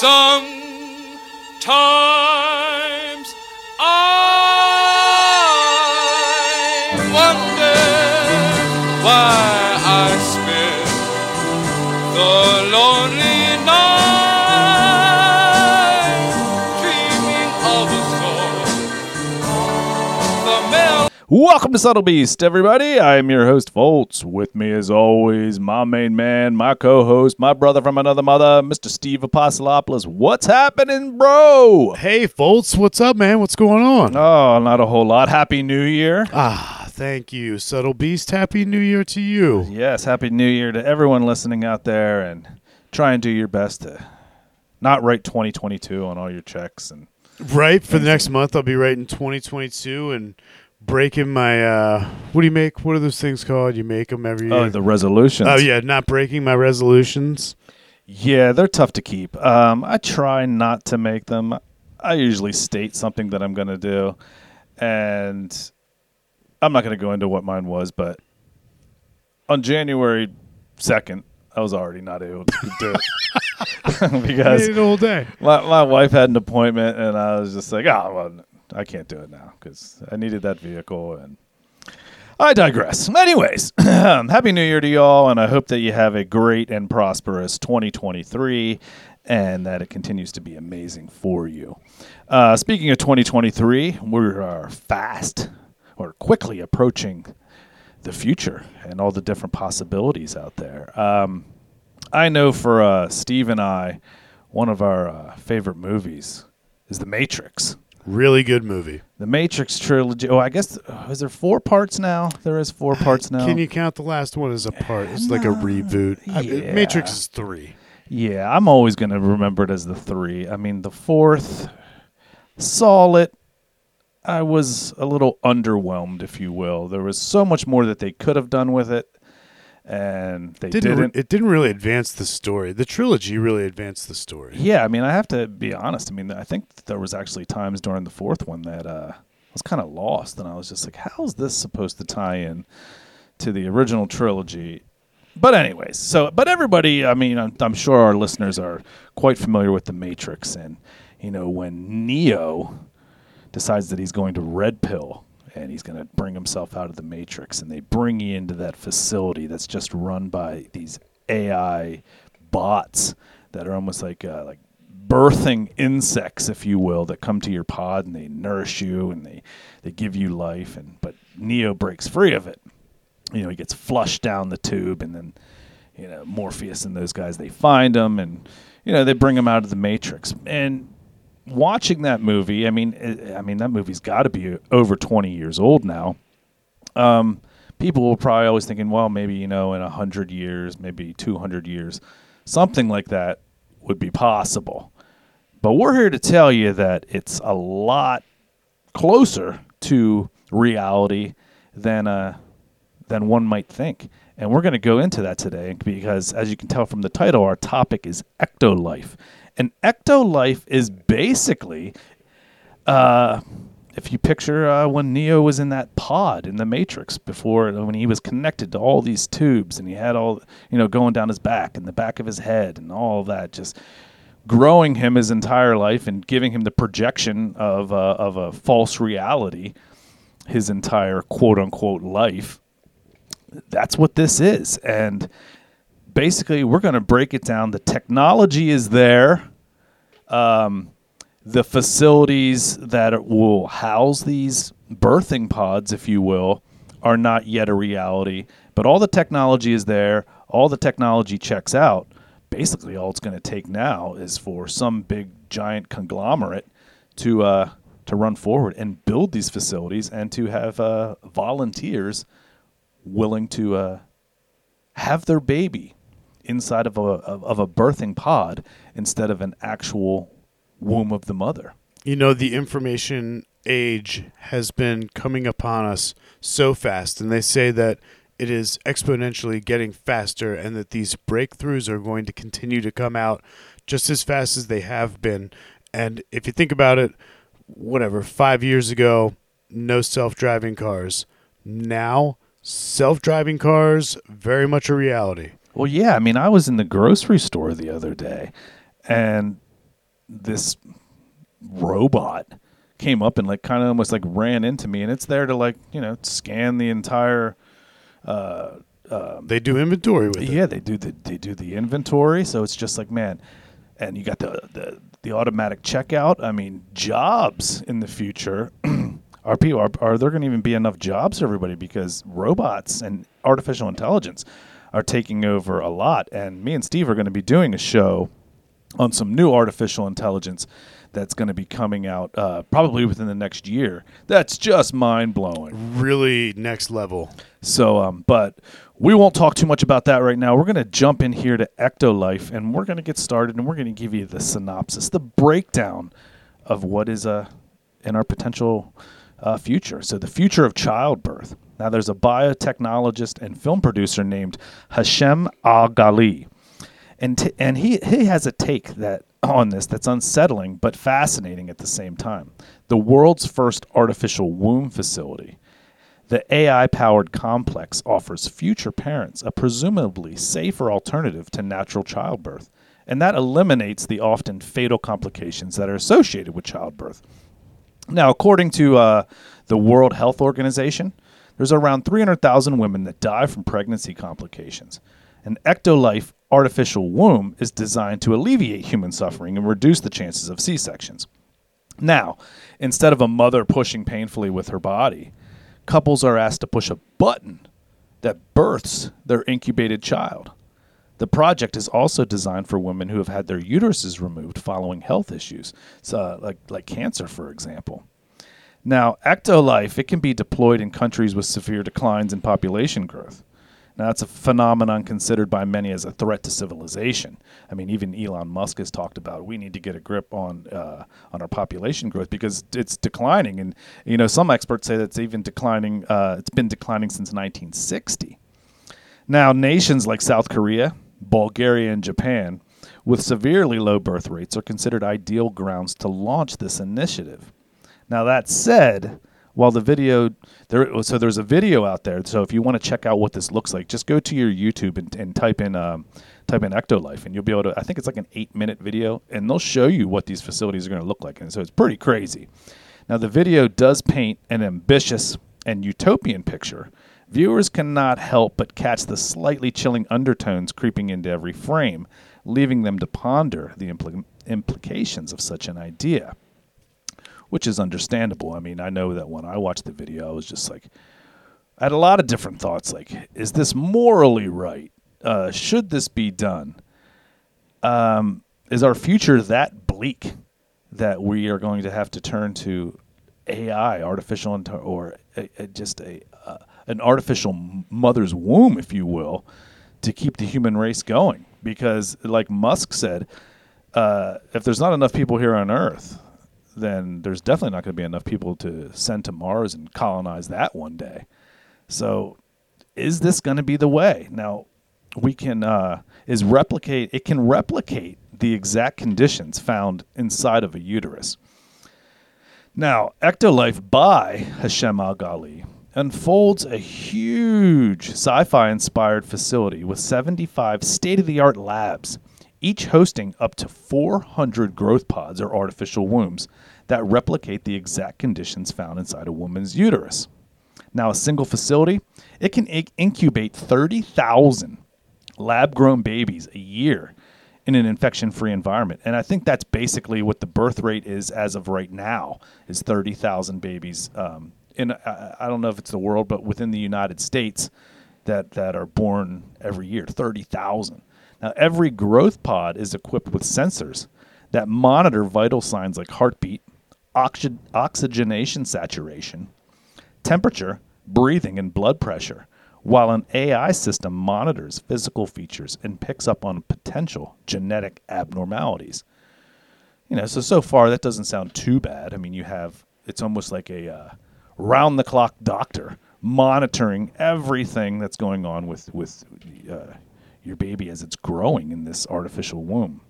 Sometimes Welcome to Subtle Beast, everybody. I am your host, Volts. With me, as always, my main man, my co-host, my brother from another mother, Mr. Steve Apostolopoulos. What's happening, bro? Hey, Volts. what's up, man? What's going on? Oh, not a whole lot. Happy New Year. Ah, thank you, Subtle Beast. Happy New Year to you. Yes, Happy New Year to everyone listening out there, and try and do your best to not write 2022 on all your checks. And Right for the next month, I'll be writing 2022 and breaking my. uh What do you make? What are those things called? You make them every year. oh, the resolutions. Oh yeah, not breaking my resolutions. Yeah, they're tough to keep. Um, I try not to make them. I usually state something that I'm going to do, and I'm not going to go into what mine was, but on January 2nd, I was already not able to do it because it all day. my, my wife had an appointment, and I was just like, oh, well, I can't do it now because I needed that vehicle, and I digress. Anyways, happy New Year to y'all, and I hope that you have a great and prosperous 2023, and that it continues to be amazing for you. Uh, speaking of 2023, we are fast or quickly approaching the future and all the different possibilities out there. Um, I know for uh, Steve and I, one of our uh, favorite movies is The Matrix. Really good movie. The Matrix trilogy. Oh, I guess uh, is there four parts now? There is four parts now. Can you count the last one as a part? It's like a reboot. I- yeah. Matrix is three. Yeah, I'm always going to remember it as the three. I mean, the fourth saw it. I was a little underwhelmed, if you will. There was so much more that they could have done with it, and they Didn't, didn't. it didn't really advance the story. The trilogy really advanced the story. Yeah, I mean, I have to be honest. I mean, I think there was actually times during the fourth one that uh, I was kind of lost, and I was just like, "How is this supposed to tie in to the original trilogy?" But anyways, so but everybody, I mean, I'm, I'm sure our listeners are quite familiar with the Matrix, and you know when Neo decides that he's going to red pill and he's going to bring himself out of the matrix and they bring you into that facility that's just run by these AI bots that are almost like uh, like birthing insects if you will that come to your pod and they nourish you and they they give you life and but Neo breaks free of it. You know he gets flushed down the tube and then you know Morpheus and those guys they find him and you know they bring him out of the matrix. And watching that movie, I mean, I I mean that movie's got to be over 20 years old now. Um, people will probably always thinking, well, maybe you know, in hundred years, maybe 200 years, something like that would be possible. But we're here to tell you that it's a lot closer to reality than uh, than one might think. And we're going to go into that today because, as you can tell from the title, our topic is ectolife. And ectolife is basically, uh, if you picture uh, when Neo was in that pod in the Matrix before, when he was connected to all these tubes and he had all, you know, going down his back and the back of his head and all that, just growing him his entire life and giving him the projection of, uh, of a false reality his entire quote unquote life that's what this is. And basically, we're going to break it down. The technology is there. Um, the facilities that will house these birthing pods, if you will, are not yet a reality. But all the technology is there. All the technology checks out. Basically, all it's going to take now is for some big giant conglomerate to uh, to run forward and build these facilities and to have uh, volunteers willing to uh, have their baby inside of a of, a birthing pod instead of an actual womb of the mother. You know, the information age has been coming upon us so fast, and they say that it is exponentially getting faster, and that these breakthroughs are going to continue to come out just as fast as they have been. And if you think about it, whatever, five years ago, no self driving cars. Now, self driving cars, very much a reality. Well, yeah. I mean, I was in the grocery store the other day, and this robot came up and like kind of almost like ran into me, and it's there to like you know scan the entire. Uh, um, they do inventory with it. Yeah, they do the they do the inventory, so it's just like man, and you got the the, the automatic checkout. I mean, jobs in the future. Are people are, are there going to even be enough jobs for everybody because robots and artificial intelligence are taking over a lot? And me and Steve are going to be doing a show on some new artificial intelligence that's going to be coming out uh, probably within the next year. That's just mind blowing. Really next level. So, um, but we won't talk too much about that right now. We're going to jump in here to Ectolife, and we're going to get started, and we're going to give you the synopsis, the breakdown of what is uh, in our potential uh, future. So, the future of childbirth. Now, there's a biotechnologist and film producer named Hashem Al Ghaili, and t- and he he has a take that on this that's unsettling but fascinating at the same time. The world's first artificial womb facility. The AI powered complex offers future parents a presumably safer alternative to natural childbirth, and that eliminates the often fatal complications that are associated with childbirth. Now, according to uh, the World Health Organization, there's around 300,000 women that die from pregnancy complications. An Ectolife artificial womb is designed to alleviate human suffering and reduce the chances of C sections. Now, instead of a mother pushing painfully with her body, couples are asked to push a button that births their incubated child. The project is also designed for women who have had their uteruses removed following health issues, so, like, like cancer, for example. Now, Ectolife, it can be deployed in countries with severe declines in population growth. Now, that's a phenomenon considered by many as a threat to civilization. I mean, even Elon Musk has talked about we need to get a grip on uh, on our population growth because it's declining, and you know some experts say that's even declining. Uh, it's been declining since 1960. Now, nations like South Korea, Bulgaria, and Japan, with severely low birth rates, are considered ideal grounds to launch this initiative. Now, that said, while the video there, so there's a video out there. So if you want to check out what this looks like, just go to your YouTube and, and type in um, type in Ectolife, and you'll be able to. I think it's like an eight minute video, and they'll show you what these facilities are going to look like, and so it's pretty crazy. Now, the video does paint an ambitious and utopian picture. Viewers cannot help but catch the slightly chilling undertones creeping into every frame, leaving them to ponder the impl- implications of such an idea, which is understandable. I mean, I know that when I watched the video, I was just like, I had a lot of different thoughts like, is this morally right? Uh, should this be done? Um, is our future that bleak that we are going to have to turn to AI, artificial inte- or a, a, just a uh, an artificial mother's womb, if you will, to keep the human race going? Because, like Musk said, uh, if there's not enough people here on Earth, then there's definitely not going to be enough people to send to Mars and colonize that one day. So, is this going to be the way? Now, we can uh, is replicate. It can replicate the exact conditions found inside of a uterus. Now, Ectolife by Hashem Al Ghaili unfolds a huge sci fi inspired facility with 75 state of the art labs, each hosting up to 400 growth pods or artificial wombs that replicate the exact conditions found inside a woman's uterus. Now, a single facility, it can inc- incubate 30,000 lab grown babies a year in an infection free environment. And I think that's basically what the birth rate is as of right now is 30,000 babies um, in I, don't know if it's the world but within the United States that that are born every year 30,000. Now every growth pod is equipped with sensors that monitor vital signs like heartbeat, oxy- oxygenation saturation, temperature, breathing, and blood pressure, while an AI system monitors physical features and picks up on potential genetic abnormalities. You know, so so far that doesn't sound too bad. I mean, you have it's almost like a uh, round the clock doctor monitoring everything that's going on with with uh, your baby as it's growing in this artificial womb.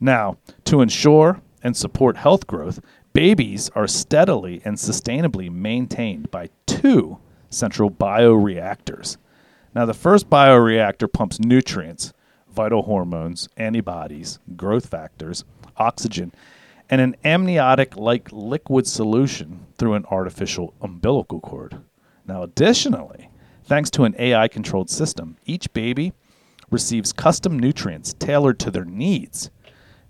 Now, to ensure and support health growth, babies are steadily and sustainably maintained by two central bioreactors. Now, the first bioreactor pumps nutrients vital hormones, antibodies, growth factors, oxygen, and an amniotic like liquid solution through an artificial umbilical cord. Now, additionally, thanks to an AI controlled system, each baby receives custom nutrients tailored to their needs.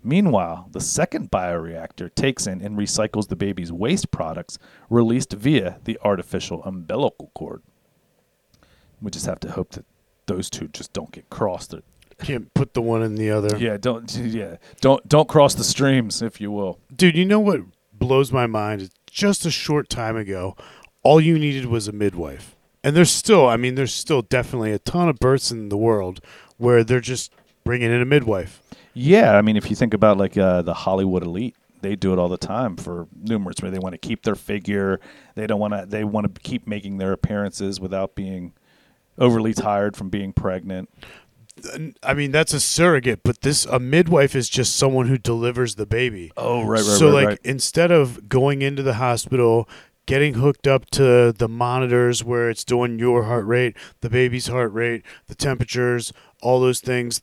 Meanwhile, the second bioreactor takes in and recycles the baby's waste products released via the artificial umbilical cord. We just have to hope that those two just don't get crossed. Can't put the one in the other. Yeah, don't yeah, don't don't cross the streams, if you will. Dude, you know what blows my mind? is Just a short time ago, all you needed was a midwife. And there's still, I mean, there's still definitely a ton of births in the world where they're just bringing in a midwife. Yeah, I mean, if you think about like uh, the Hollywood elite, they do it all the time for numerous. Where they want to keep their figure, they don't want to. They want to keep making their appearances without being overly tired from being pregnant. I mean, that's a surrogate, but this a midwife is just someone who delivers the baby. Oh, right, right, so right, like right. instead of going into the hospital getting hooked up to the monitors where it's doing your heart rate the baby's heart rate the temperatures all those things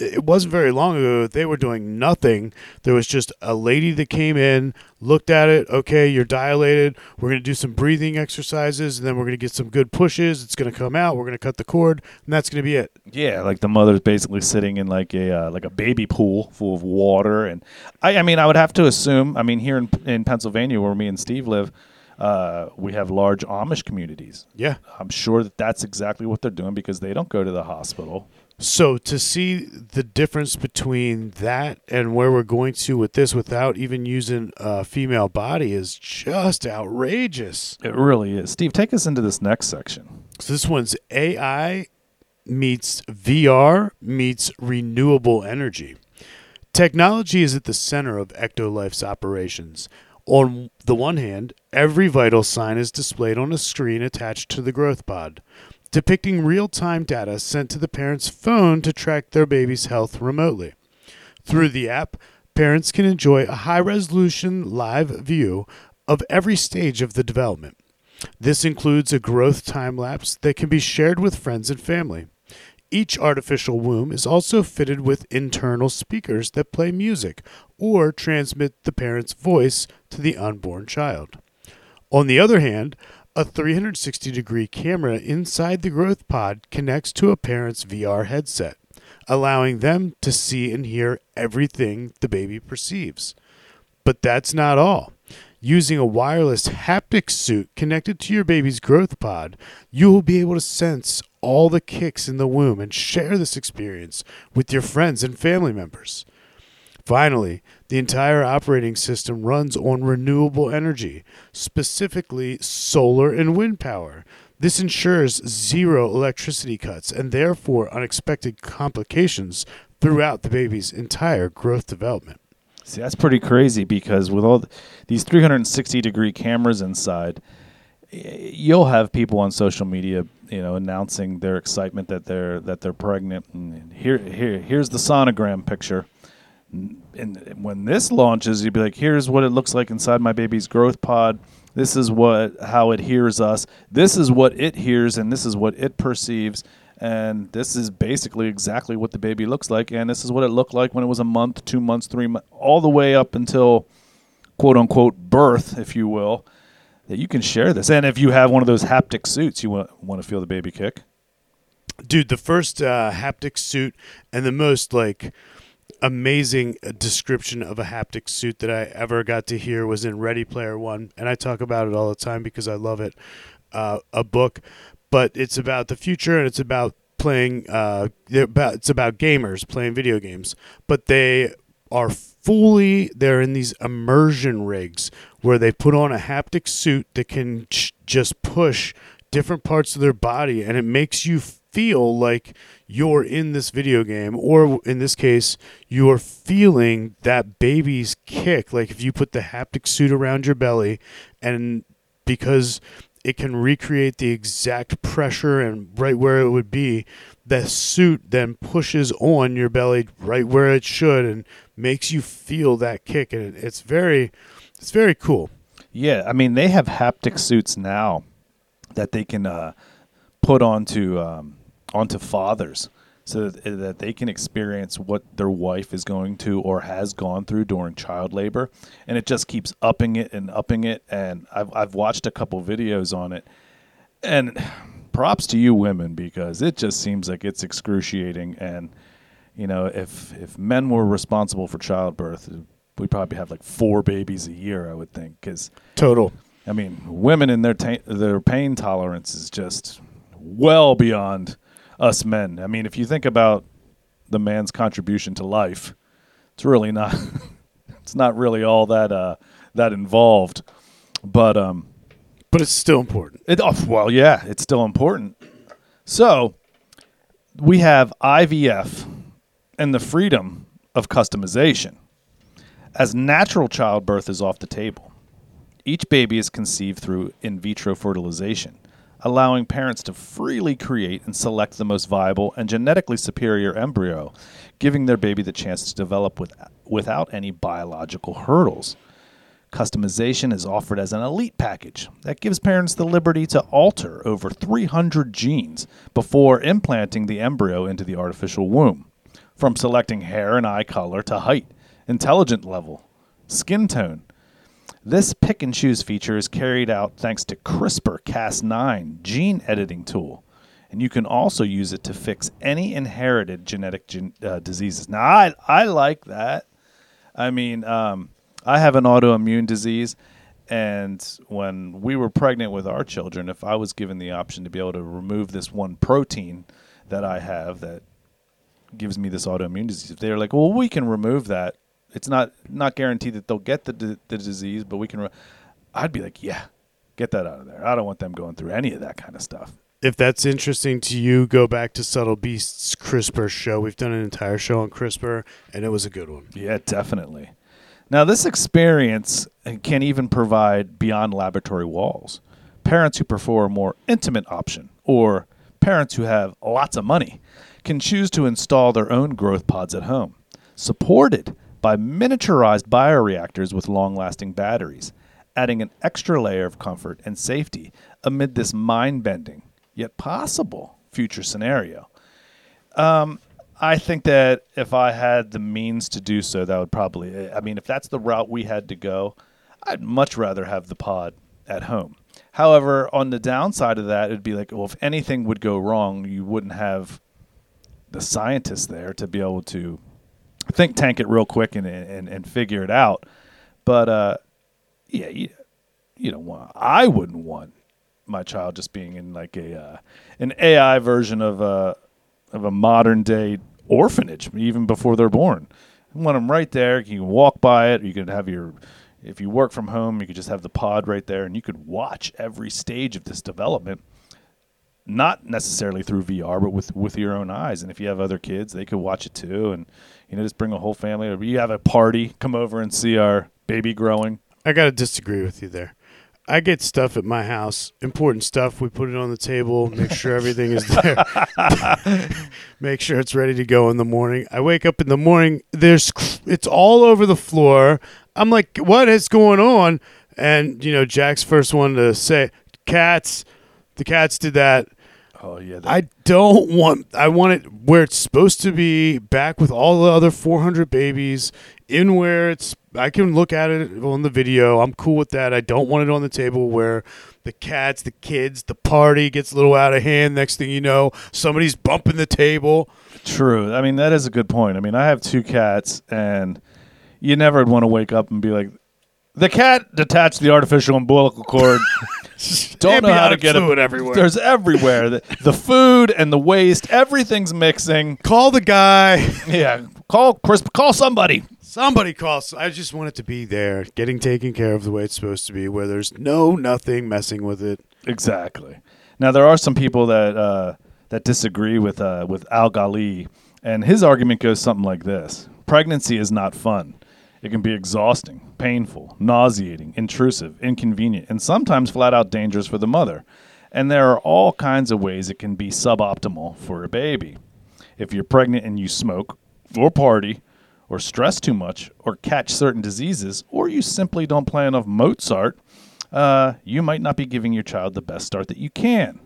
it wasn't very long ago they were doing nothing there was just a lady that came in looked at it okay you're dilated we're going to do some breathing exercises and then we're going to get some good pushes it's going to come out we're going to cut the cord and that's going to be it Yeah, like the mother's basically sitting in like a uh, like a baby pool full of water, and I, I mean, I would have to assume. I mean, here in in Pennsylvania, where me and Steve live, uh, we have large Amish communities. yeah I'm sure that that's exactly what they're doing because they don't go to the hospital. So to see the difference between that and where we're going to with this without even using a female body is just outrageous. It really is. Steve, take us into this next section. So this one's AI meets VR meets renewable energy. Technology is at the center of Ectolife's operations. On the one hand, every vital sign is displayed on a screen attached to the growth pod, depicting real time data sent to the parent's phone to track their baby's health remotely. Through the app, parents can enjoy a high resolution live view of every stage of the development. This includes a growth time lapse that can be shared with friends and family. Each artificial womb is also fitted with internal speakers that play music or transmit the parent's voice to the unborn child. On the other hand, a 360 degree camera inside the growth pod connects to a parent's VR headset, allowing them to see and hear everything the baby perceives. But that's not all. Using a wireless haptic suit connected to your baby's growth pod, you will be able to sense all the kicks in the womb and share this experience with your friends and family members. Finally, the entire operating system runs on renewable energy, specifically solar and wind power. This ensures zero electricity cuts and therefore unexpected complications throughout the baby's entire growth development. See, that's pretty crazy because with all these 360 degree cameras inside, you'll have people on social media, you know, announcing their excitement that they're that they're pregnant. And here, here, here's the sonogram picture. And when this launches, you'd be like, "Here's what it looks like inside my baby's growth pod. This is what how it hears us. This is what it hears, and this is what it perceives." And this is basically exactly what the baby looks like, and this is what it looked like when it was a month, two months, three months, all the way up until quote unquote birth, if you will, that you can share this. And if you have one of those haptic suits, you want want to feel the baby kick. dude the first uh, haptic suit and the most like amazing uh, description of a haptic suit that i ever got to hear was in ready player one and i talk about it all the time because i love it uh, a book. But it's about the future and it's about playing uh, about, it's about gamers playing video games. But they are fully they're in these immersion rigs where they put on a haptic suit that can ch- just push different parts of their body and it makes you feel like you're in this video game or in this case you're feeling that baby's kick. Like if you put the haptic suit around your belly and because it can recreate the exact pressure and right where it would be the suit then pushes on your belly right where it should and makes you feel that kick and it's very it's very cool. Yeah, I mean they have haptic suits now that they can uh, put onto um, onto fathers. so that, that they can experience what their wife is going to or has gone through during child labor. And it just keeps upping it and upping it. And I've, I've watched a couple videos on it. And props to you women because it just seems like it's excruciating. And, you know, if, if men were responsible for childbirth, we'd probably have like four babies a year, I would think. Because, Total. I mean, women and their, ta- their pain tolerance is just well beyond us men. I mean, if you think about the man's contribution to life, it's really not it's not really all that uh that involved. But um But it's still important. it oh, well, yeah, it's still important. So, we have IVF and the freedom of customization. As natural childbirth is off the table, each baby is conceived through in vitro fertilization, allowing parents to freely create and select the most viable and genetically superior embryo, giving their baby the chance to develop with, without any biological hurdles. Customization is offered as an elite package that gives parents the liberty to alter over 300 genes before implanting the embryo into the artificial womb, from selecting hair and eye color to height, intelligent level, skin tone. This pick and choose feature is carried out thanks to CRISPR Cas9 gene editing tool, and you can also use it to fix any inherited genetic gen- uh, diseases. Now, I, I like that. I mean, um, I have an autoimmune disease, and when we were pregnant with our children, if I was given the option to be able to remove this one protein that I have that gives me this autoimmune disease, if they're like, "Well, we can remove that," it's not not guaranteed that they'll get the d- the disease, but we can. Re-. I'd be like, "Yeah, get that out of there. I don't want them going through any of that kind of stuff." If that's interesting to you, go back to Subtle Beasts CRISPR show. We've done an entire show on CRISPR, and it was a good one. Yeah, definitely. Now, this experience uh, can even provide beyond laboratory walls. Parents who prefer a more intimate option, or parents who have lots of money, can choose to install their own growth pods at home, supported by miniaturized bioreactors with long lasting batteries, adding an extra layer of comfort and safety amid this mind bending, yet possible future scenario. Um, I think that if I had the means to do so, that would probably. I mean, if that's the route we had to go, I'd much rather have the pod at home. However, on the downside of that, it'd be like, well, if anything would go wrong, you wouldn't have the scientists there to be able to think tank it real quick and and, and figure it out. But uh, yeah, you, you don't want. I wouldn't want my child just being in like a uh, an AI version of a of a modern day orphanage, even before they're born. I want them right there. You can walk by it. You can have your, if you work from home, you could just have the pod right there, and you could watch every stage of this development. Not necessarily through VR, but with with your own eyes. And if you have other kids, they could watch it too. And you know, just bring a whole family. Or you have a party, come over and see our baby growing. I got to disagree with you there. I get stuff at my house, important stuff. We put it on the table, make sure everything is there, make sure it's ready to go in the morning. I wake up in the morning, there's it's all over the floor. I'm like, what is going on? And you know, Jack's first one to say, cats. The cats did that. Oh yeah, I don't want. I want it where it's supposed to be, back with all the other 400 babies, in where it's. I can look at it on the video. I'm cool with that. I don't want it on the table where the cats, the kids, the party gets a little out of hand. Next thing you know, somebody's bumping the table. True. I mean, that is a good point. I mean, I have two cats, and you never would want to wake up and be like, the cat detached the artificial umbilical cord. Don't know how to get fluid it everywhere. There's everywhere. The, the food and the waste, everything's mixing. Call the guy. Yeah. Call Chris. Call somebody. Somebody calls. I just want it to be there, getting taken care of the way it's supposed to be, where there's no nothing messing with it. Exactly. Now there are some people that uh, that disagree with uh, with Al Ghaili, and his argument goes something like this: Pregnancy is not fun. It can be exhausting, painful, nauseating, intrusive, inconvenient, and sometimes flat out dangerous for the mother. And there are all kinds of ways it can be suboptimal for a baby. If you're pregnant and you smoke, or party, or stress too much, or catch certain diseases, or you simply don't play enough Mozart, uh, you might not be giving your child the best start that you can.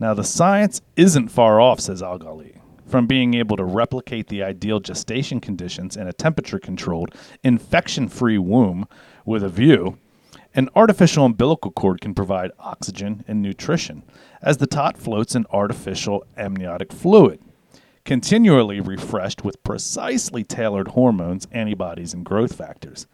Now, the science isn't far off, says Al Ghaili. From being able to replicate the ideal gestation conditions in a temperature controlled, infection free womb with a view, an artificial umbilical cord can provide oxygen and nutrition as the tot floats in artificial amniotic fluid, continually refreshed with precisely tailored hormones, antibodies, and growth factors.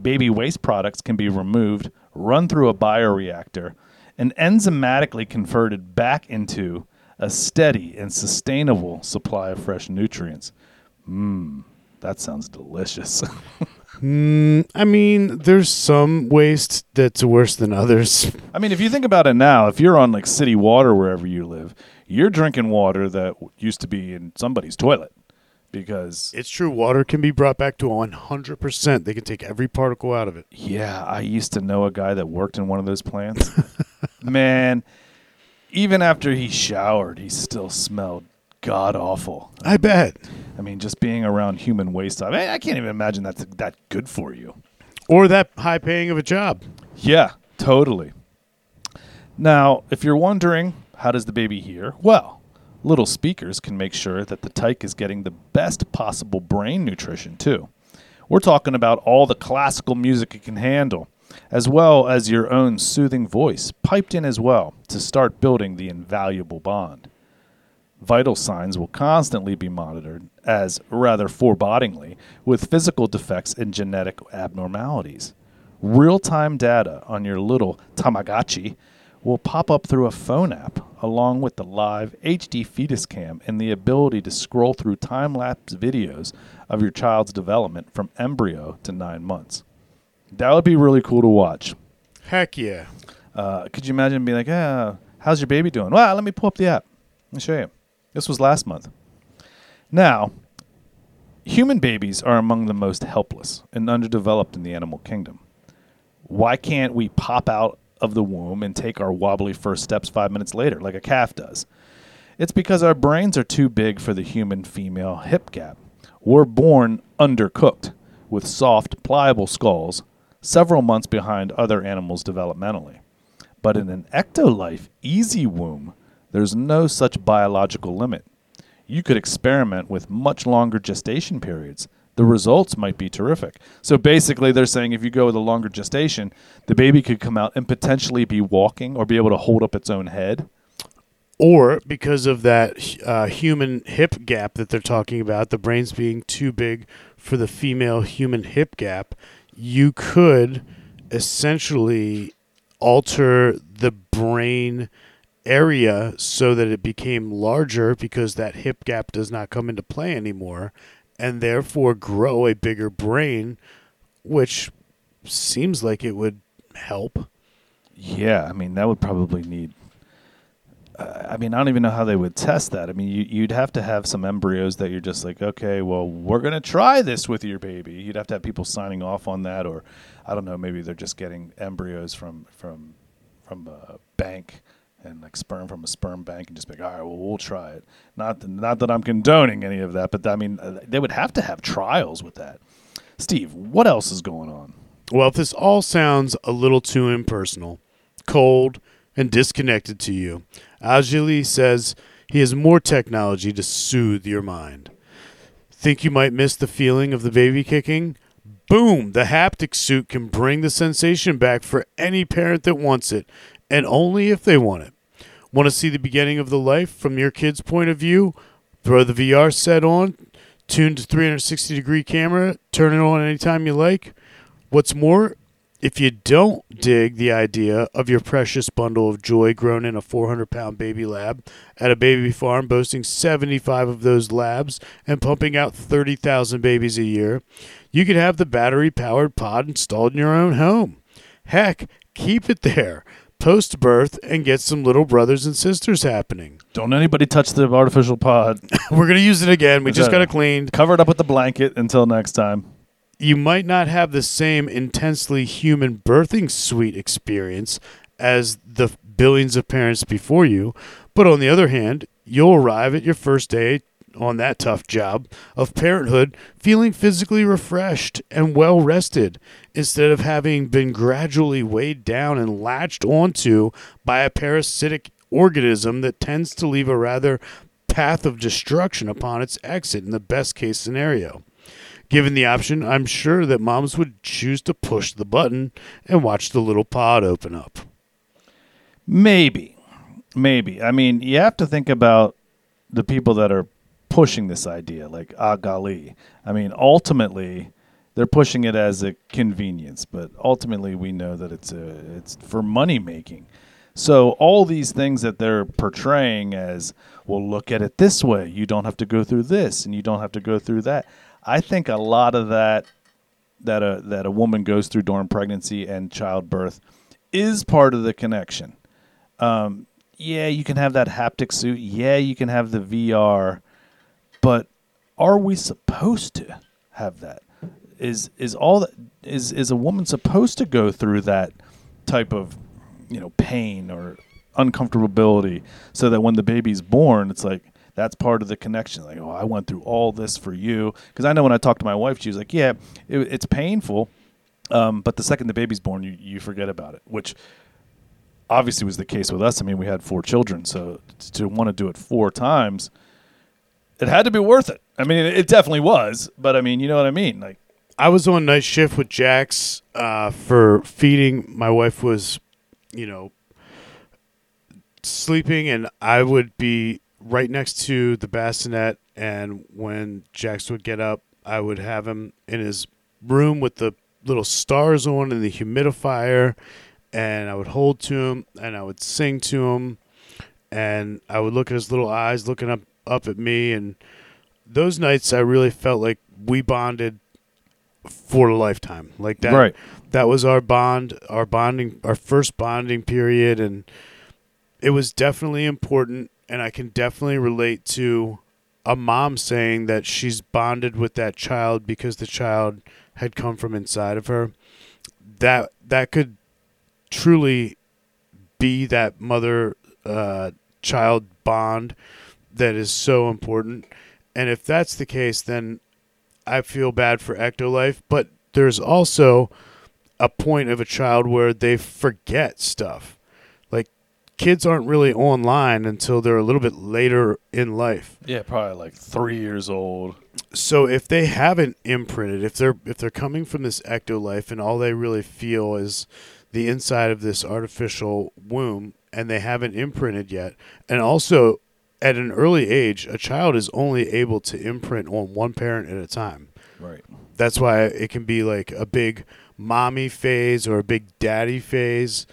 Baby waste products can be removed, run through a bioreactor, and enzymatically converted back into a steady and sustainable supply of fresh nutrients. Mmm, that sounds delicious. Mm, I mean, there's some waste that's worse than others. I mean, if you think about it now, if you're on like city water wherever you live, you're drinking water that used to be in somebody's toilet because It's true. Water can be brought back to 100%. They can take every particle out of it. Yeah, I used to know a guy that worked in one of those plants. Man, even after he showered, he still smelled god awful. I bet. I mean, just being around human waste. I, mean, I can't even imagine that's that good for you. Or that high paying of a job. Yeah, totally. Now, if you're wondering, how does the baby hear? Well, little speakers can make sure that the tyke is getting the best possible brain nutrition, too. We're talking about all the classical music it can handle, as well as your own soothing voice, piped in as well, to start building the invaluable bond. Vital signs will constantly be monitored, as rather forebodingly, with physical defects and genetic abnormalities. Real time data on your little Tamagotchi will pop up through a phone app, along with the live HD fetus cam and the ability to scroll through time lapse videos of your child's development from embryo to nine months. That would be really cool to watch. Heck yeah. Uh, could you imagine being like, yeah, how's your baby doing? Well, let me pull up the app. Let me show you. This was last month. Now, human babies are among the most helpless and underdeveloped in the animal kingdom. Why can't we pop out of the womb and take our wobbly first steps five minutes later, like a calf does? It's because our brains are too big for the human female hip gap. We're born undercooked, with soft, pliable skulls, several months behind other animals developmentally. But in an ectolife easy womb, there's no such biological limit. You could experiment with much longer gestation periods. The results might be terrific. So basically, they're saying if you go with a longer gestation, the baby could come out and potentially be walking or be able to hold up its own head. Or because of that uh, human hip gap that they're talking about, the brains being too big for the female human hip gap, you could essentially alter the brain area so that it became larger because that hip gap does not come into play anymore and therefore grow a bigger brain which seems like it would help Yeah, I mean that would probably need. I mean, I don't even know how they would test that. I mean, you, you'd have to have some embryos that you're just like, okay, well, we're gonna try this with your baby. You'd have to have people signing off on that, or I don't know, maybe they're just getting embryos from from from a bank and like sperm from a sperm bank, and just be like, all right, well, we'll try it. Not not that I'm condoning any of that, but I mean, uh, they would have to have trials with that. Steve, what else is going on? Well, if this all sounds a little too impersonal, cold, and disconnected to you, Ajili says he has more technology to soothe your mind. Think you might miss the feeling of the baby kicking? Boom! The haptic suit can bring the sensation back for any parent that wants it, and only if they want it. Want to see the beginning of the life from your kid's point of view? Throw the VR set on, tune to 360 degree camera, turn it on anytime you like. What's more, if you don't dig the idea of your precious bundle of joy grown in a 400 pound baby lab at a baby farm boasting 75 of those labs and pumping out 30,000 babies a year, you could have the battery powered pod installed in your own home. Heck, keep it there post birth and get some little brothers and sisters happening. Don't anybody touch the artificial pod. We're going to use it again. We Is just got it cleaned. Cover it up with the blanket until next time. You might not have the same intensely human birthing suite experience as the billions of parents before you, but on the other hand, you'll arrive at your first day on that tough job of parenthood feeling physically refreshed and well rested instead of having been gradually weighed down and latched onto by a parasitic organism that tends to leave a rather path of destruction upon its exit in the best case scenario. Given the option, I'm sure that moms would choose to push the button and watch the little pod open up. Maybe. Maybe. I mean, you have to think about the people that are pushing this idea, like ah, Agali. I mean, ultimately, they're pushing it as a convenience, but ultimately, we know that it's a it's for money making. So all these things that they're portraying as, well, look at it this way. You don't have to go through this, and you don't have to go through that. I think a lot of that that a that a woman goes through during pregnancy and childbirth is part of the connection. Um, yeah, you can have that haptic suit. Yeah, you can have the VR, but are we supposed to have that? Is is all that is is a woman supposed to go through that type of you know pain or uncomfortability so that when the baby's born, it's like that's part of the connection. Like, oh, I went through all this for you. Because I know when I talked to my wife, she was like, yeah, it, it's painful, um, but the second the baby's born, you you forget about it, which obviously was the case with us. I mean, we had four children, so to want to do it four times, it had to be worth it. I mean, it, it definitely was, but I mean, you know what I mean? Like, I was on night shift with Jax uh, for feeding. My wife was, you know, sleeping, and I would be right next to the bassinet. And when Jax would get up, I would have him in his room with the little stars on and the humidifier, and I would hold to him and I would sing to him, and I would look at his little eyes looking up up at me, and those nights I really felt like we bonded for a lifetime. Like that Right. that was our bond, our bonding our first bonding period and it was definitely important and I can definitely relate to a mom saying that she's bonded with that child because the child had come from inside of her. That that could truly be that mother uh, child bond that is so important. And if that's the case, then I feel bad for Ectolife. But there's also a point of a child where they forget stuff. Kids aren't really online until they're a little bit later in life. yeah, probably like three years old. So if they haven't imprinted, if they're if they're coming from this ectolife and all they really feel is the inside of this artificial womb and they haven't imprinted yet, and also at an early age, a child is only able to imprint on one parent at a time. Right. That's why it can be like a big mommy phase or a big daddy phase.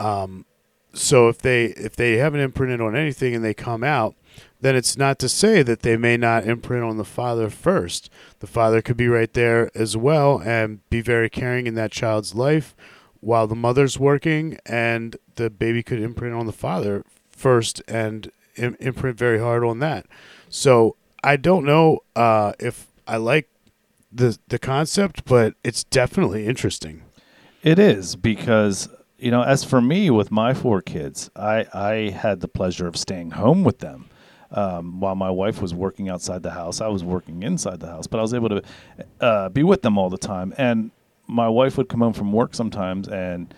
Um, so if they if they haven't imprinted on anything and they come out, then it's not to say that they may not imprint on the father first. The father could be right there as well and be very caring in that child's life while the mother's working, and the baby could imprint on the father first and Im- imprint very hard on that. So I don't know uh, if I like the the concept, but it's definitely interesting. It is because you know, as for me with my four kids, I I had the pleasure of staying home with them. Um, while my wife was working outside the house, I was working inside the house, but I was able to uh, be with them all the time. And my wife would come home from work sometimes, and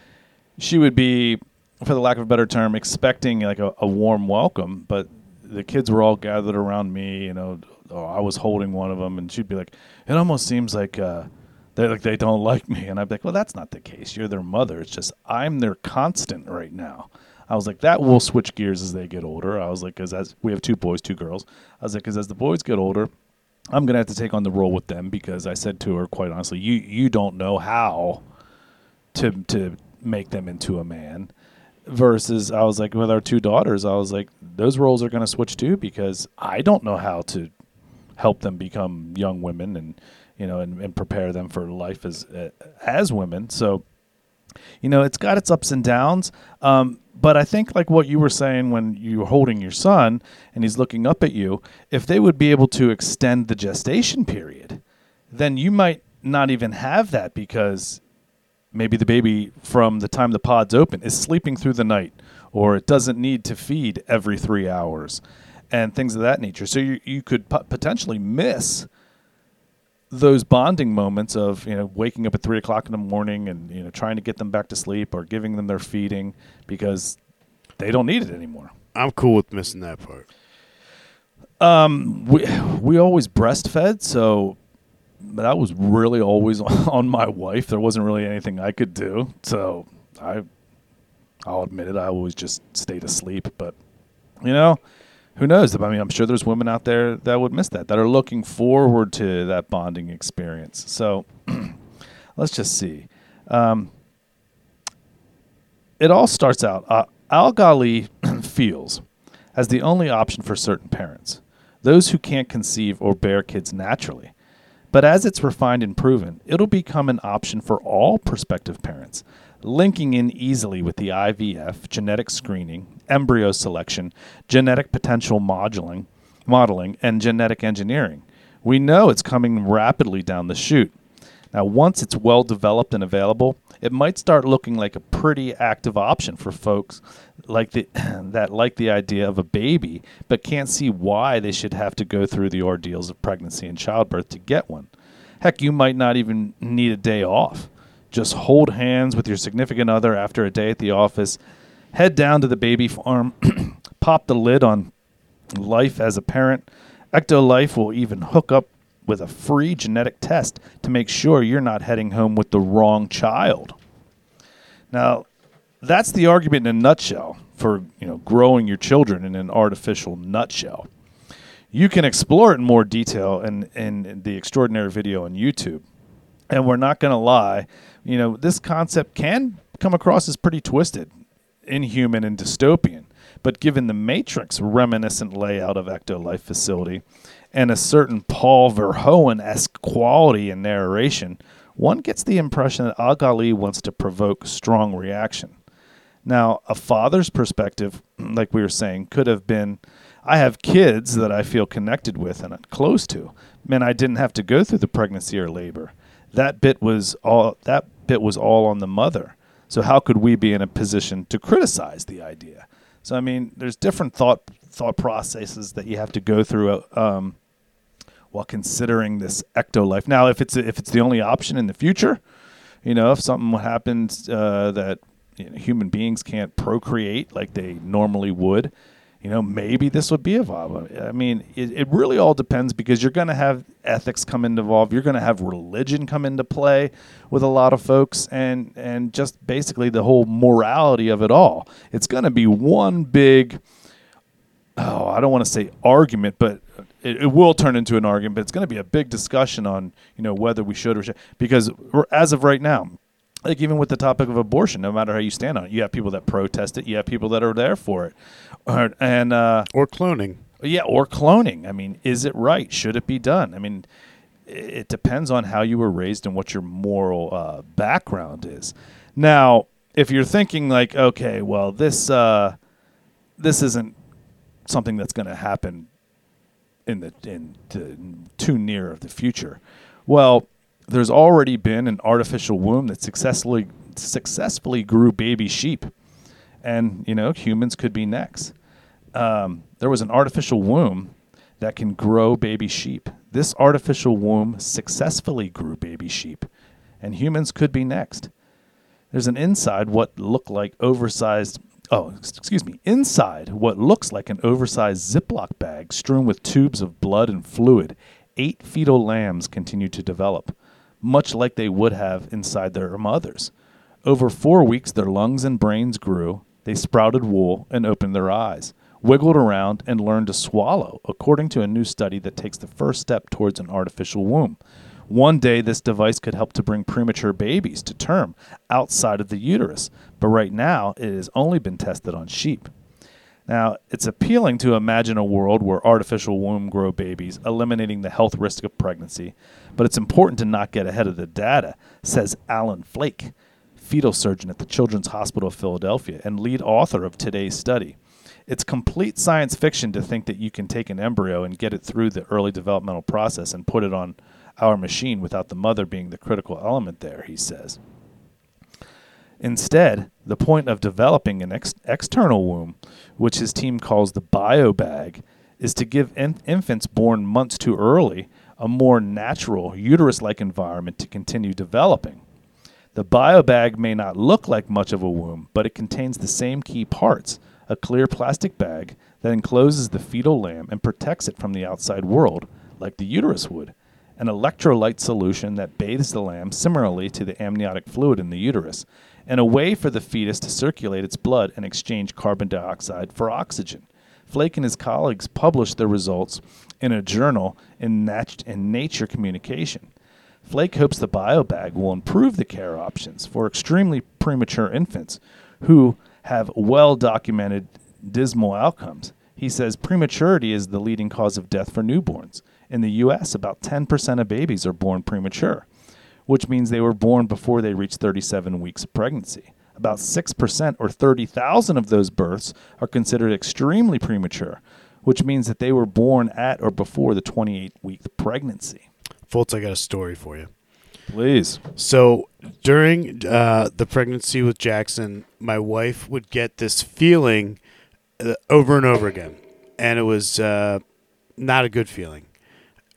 she would be, for the lack of a better term, expecting like a, a warm welcome. But the kids were all gathered around me, you know. I was holding one of them, and she'd be like, "It almost seems like." Uh, they're like they don't like me. And i'm like well that's not the case. You're their mother. It's just i'm their constant right now. I was like that will switch gears as they get older. I was like because as we have two boys two girls. I was like because as the boys get older i'm going to have to take on the role with them because i said to her quite honestly you you don't know how to to make them into a man. Versus i was like with our two daughters i was like those roles are going to switch too because i don't know how to help them become young women and you know and, and prepare them for life as uh, as women. So you know it's got its ups and downs um, but i think like what you were saying when you're holding your son and he's looking up at you if they would be able to extend the gestation period then you might not even have that because maybe the baby from the time the pod's open is sleeping through the night or it doesn't need to feed every three hours and things of that nature. So you, you could po- potentially miss those bonding moments of you know waking up at three o'clock in the morning and you know trying to get them back to sleep or giving them their feeding because they don't need it anymore I'm cool with missing that part. Um, we we always breastfed, so that was really always on my wife. There wasn't really anything I could do, so I I'll admit it. I always just stayed asleep, but you know, who knows? I mean, I'm sure there's women out there that would miss that, that are looking forward to that bonding experience. So let's just see. Um, it all starts out. Uh, Al Ghaili feels as the only option for certain parents, those who can't conceive or bear kids naturally. But as it's refined and proven, it'll become an option for all prospective parents, linking in easily with the IVF, genetic screening, embryo selection, genetic potential modeling, modeling, and genetic engineering. We know it's coming rapidly down the chute. Now, once it's well developed and available, it might start looking like a pretty active option for folks like the that like the idea of a baby but can't see why they should have to go through the ordeals of pregnancy and childbirth to get one. Heck, you might not even need a day off. Just hold hands with your significant other after a day at the office, head down to the baby farm, pop the lid on life as a parent. Ectolife will even hook up with a free genetic test to make sure you're not heading home with the wrong child. Now, that's the argument in a nutshell for you know growing your children in an artificial nutshell. You can explore it in more detail in, in the extraordinary video on YouTube. And we're not going to lie, you know, this concept can come across as pretty twisted, inhuman, and dystopian. But given the Matrix reminiscent layout of Ectolife facility and a certain Paul Verhoeven esque quality in narration, one gets the impression that Al Ghaili wants to provoke strong reaction. Now, a father's perspective, like we were saying, could have been I have kids that I feel connected with and close to. Man, I didn't have to go through the pregnancy or labor. That bit was all that bit was all on the mother. So how could we be in a position to criticize the idea? So I mean, there's different thought thought processes that you have to go through um, while considering this ecto life. Now, if it's if it's the only option in the future, you know, if something happens uh, that you know, human beings can't procreate like they normally would, you know, maybe this would be a viable. I mean, it, it really all depends because you're going to have ethics come into involved. You're going to have religion come into play with a lot of folks, and and just basically the whole morality of it all. It's going to be one big. Oh, I don't want to say argument, but it, it, will turn into an argument. But it's going to be a big discussion on you know whether we should or should because as of right now, like even with the topic of abortion, no matter how you stand on it, you have people that protest it, you have people that are there for it, or, and uh, or cloning. Yeah, or cloning. I mean, is it right? Should it be done? I mean, it depends on how you were raised and what your moral uh, background is. Now, if you're thinking like, okay, well, this uh, this isn't something that's going to happen in the in the, too near of the future. Well, there's already been an artificial womb that successfully successfully grew baby sheep, and you know humans could be next. Um, there was an artificial womb that can grow baby sheep. This artificial womb successfully grew baby sheep, and humans could be next. There's an inside what looked like oversized. Oh, excuse me. Inside what looks like an oversized Ziploc bag strewn with tubes of blood and fluid, eight fetal lambs continue to develop much like they would have inside their mothers. Over four weeks, their lungs and brains grew, they sprouted wool and opened their eyes, wiggled around, and learned to swallow, according to a new study that takes the first step towards an artificial womb. One day, this device could help to bring premature babies to term outside of the uterus, but right now, it has only been tested on sheep. Now, it's appealing to imagine a world where artificial womb grow babies, eliminating the health risk of pregnancy, but it's important to not get ahead of the data, says Alan Flake, fetal surgeon at the Children's Hospital of Philadelphia and lead author of today's study. It's complete science fiction to think that you can take an embryo and get it through the early developmental process and put it on our machine without the mother being the critical element there, he says. Instead, the point of developing an ex- external womb, which his team calls the biobag, is to give in- infants born months too early a more natural uterus like environment to continue developing. The biobag may not look like much of a womb, but it contains the same key parts a clear plastic bag that encloses the fetal lamb and protects it from the outside world, like the uterus would. An electrolyte solution that bathes the lamb similarly to the amniotic fluid in the uterus, and a way for the fetus to circulate its blood and exchange carbon dioxide for oxygen. Flake and his colleagues published their results in a journal in, Nat- in Nature Communication. Flake hopes the biobag will improve the care options for extremely premature infants who have well documented dismal outcomes. He says prematurity is the leading cause of death for newborns. In the U.S., about 10% of babies are born premature, which means they were born before they reached 37 weeks of pregnancy. About 6% or 30,000 of those births are considered extremely premature, which means that they were born at or before the 28 week pregnancy. Foltz, I got a story for you. Please. So during uh, the pregnancy with Jackson, my wife would get this feeling uh, over and over again, and it was uh, not a good feeling,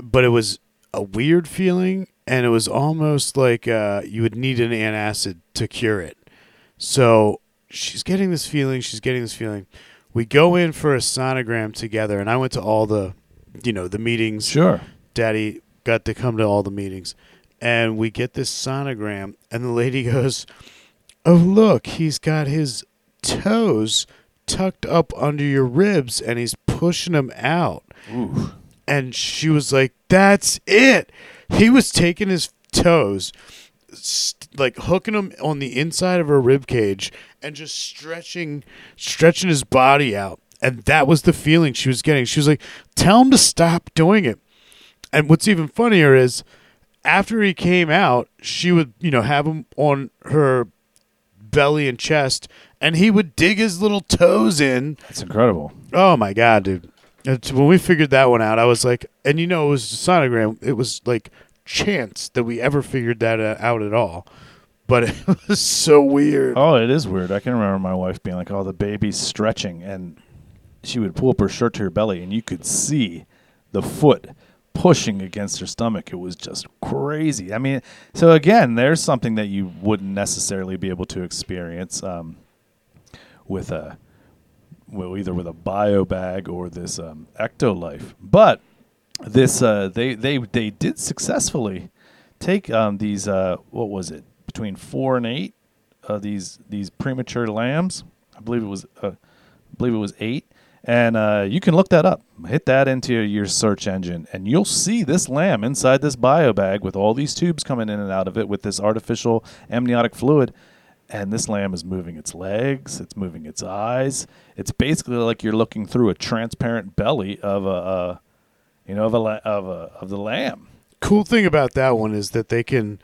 but it was a weird feeling, and it was almost like uh, you would need an antacid to cure it. So she's getting this feeling. She's getting this feeling. We go in for a sonogram together, and I went to all the, you know, the meetings. Sure. Daddy got to come to all the meetings. And we get this sonogram, and the lady goes, Oh, look, he's got his toes tucked up under your ribs and he's pushing them out. Ooh. And she was like, That's it. He was taking his toes, st- like hooking him on the inside of her rib cage and just stretching, stretching his body out. And that was the feeling she was getting. She was like, Tell him to stop doing it. And what's even funnier is after he came out, she would, you know, have him on her belly and chest, and he would dig his little toes in. That's incredible. Oh my god, dude! It's- when we figured that one out, I was like, and you know, it was a sonogram. It was like chance that we ever figured that uh, out at all. But it was so weird. Oh, it is weird. I can remember my wife being like, "Oh, the baby's stretching," and she would pull up her shirt to her belly, and you could see the foot pushing against her stomach. It was just crazy. I mean, so again, there's something that you wouldn't necessarily be able to experience um, with a well, either with a bio bag or this um, Ectolife. But this uh, they they they did successfully take um, these uh, what was it between four and eight of these these premature lambs. I believe it was uh, I believe it was eight, and uh, you can look that up. Hit that into your search engine, and you'll see this lamb inside this bio bag with all these tubes coming in and out of it with this artificial amniotic fluid. And this lamb is moving its legs, it's moving its eyes. It's basically like you're looking through a transparent belly of a, a you know, of a of a of the lamb. cool thing about that one is that they can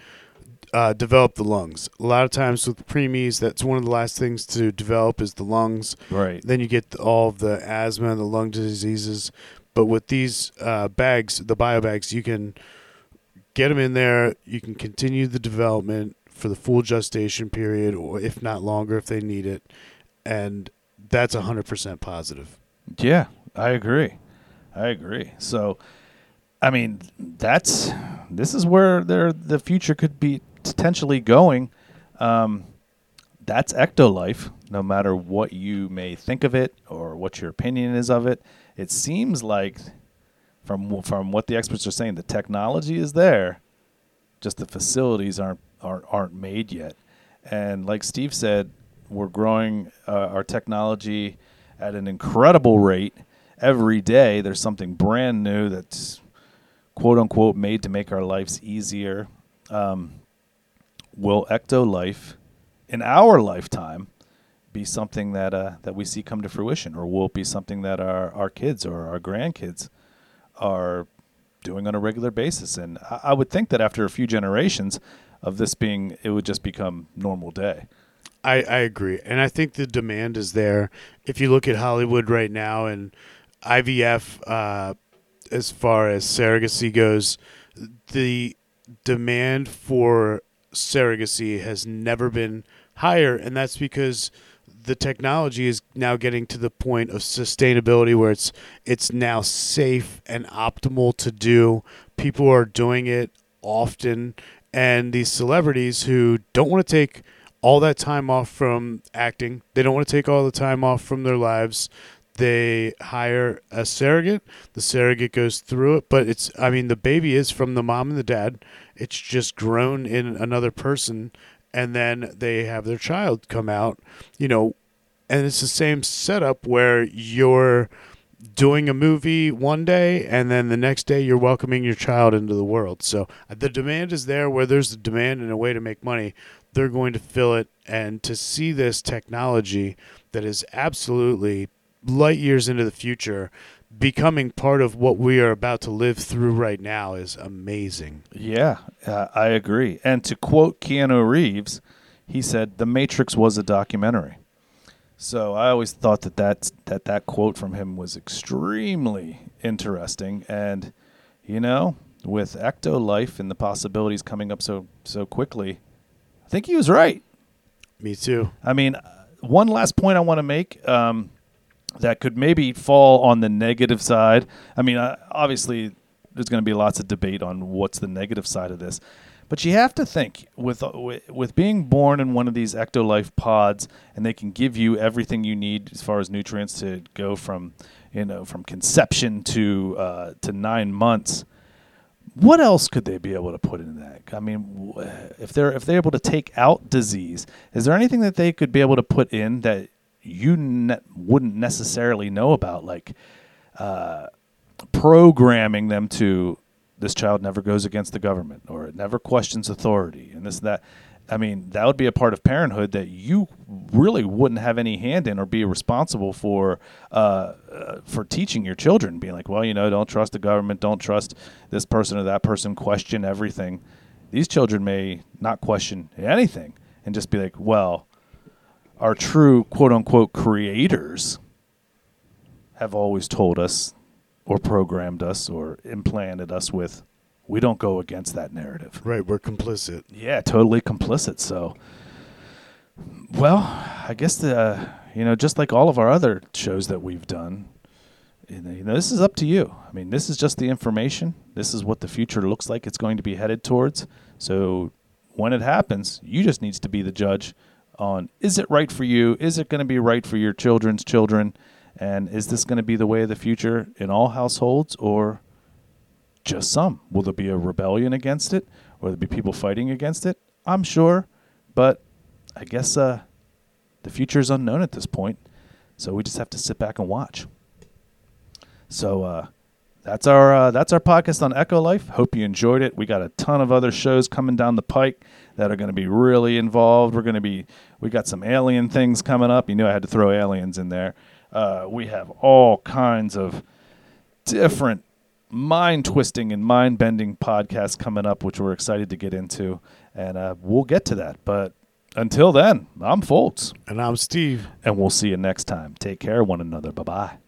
uh, develop the lungs. A lot of times with preemies, that's one of the last things to develop is the lungs. Right. Then you get all of the asthma and the lung diseases. But with these uh, bags, the bio bags, you can get them in there. You can continue the development for the full gestation period, or if not longer, if they need it. And that's hundred percent positive. Yeah, I agree. I agree. So, I mean, that's this is where their the future could be potentially going. Um, that's ectolife. No matter what you may think of it or what your opinion is of it, it seems like from from what the experts are saying, the technology is there, just the facilities aren't aren't aren't made yet. And like Steve said, we're growing uh, our technology at an incredible rate every day. There's something brand new that's quote unquote made to make our lives easier. Um, will Ecto Life in our lifetime be something that uh, that we see come to fruition, or will it be something that our, our kids or our grandkids are doing on a regular basis? And I, I would think that after a few generations of this being, it would just become normal day. I, I agree. And I think the demand is there. If you look at Hollywood right now and IVF, uh, as far as surrogacy goes, the demand for surrogacy has never been higher. And that's because the technology is now getting to the point of sustainability where it's it's now safe and optimal to do. People are doing it often and these celebrities who don't want to take all that time off from acting, they don't want to take all the time off from their lives. They hire a surrogate. The surrogate goes through it, but it's I mean the baby is from the mom and the dad. It's just grown in another person and then they have their child come out, you know, and it's the same setup where you're doing a movie one day and then the next day you're welcoming your child into the world. So uh, the demand is there where there's a demand and a way to make money, they're going to fill it and to see this technology that is absolutely light years into the future becoming part of what we are about to live through right now is amazing. Yeah, uh, I agree. And to quote Keanu Reeves, he said, "The Matrix was a documentary." So I always thought that that that, that quote from him was extremely interesting, and you know, with Ecto Life and the possibilities coming up so so quickly, I think he was right. Me too. I mean, one last point I want to make. Um, that could maybe fall on the negative side. I mean, obviously, there's going to be lots of debate on what's the negative side of this. But you have to think with with being born in one of these ectolife pods, and they can give you everything you need as far as nutrients to go from you know from conception to uh, to nine months. What else could they be able to put in that? I mean, if they're if they're able to take out disease, is there anything that they could be able to put in that you ne- wouldn't necessarily know about, like uh, programming them to this child never goes against the government or it never questions authority and this and that. I mean, that would be a part of parenthood that you really wouldn't have any hand in or be responsible for uh, uh, for teaching your children. Being like, well, you know, don't trust the government, don't trust this person or that person, question everything. These children may not question anything and just be like, well, our true quote unquote creators have always told us or programmed us or implanted us with we don't go against that narrative. Right, we're complicit. Yeah, totally complicit. So well, I guess the uh, you know, just like all of our other shows that we've done, you know, this is up to you. I mean, this is just the information. This is what the future looks like it's going to be headed towards. So when it happens, you just needs to be the judge on is it right for you? Is it going to be right for your children's children? And is this going to be the way of the future in all households or just some? Will there be a rebellion against it? Will there be people fighting against it? I'm sure, but I guess uh, the future is unknown at this point. So we just have to sit back and watch. So uh, that's our uh, that's our podcast on Echo Life. Hope you enjoyed it. We got a ton of other shows coming down the pike that are going to be really involved. We're going to be we got some alien things coming up. You knew I had to throw aliens in there. Uh, we have all kinds of different mind twisting and mind bending podcasts coming up, which we're excited to get into, and uh, we'll get to that. But until then, I'm Foltz, And I'm Steve. and we'll see you next time. Take care of one another. Bye bye.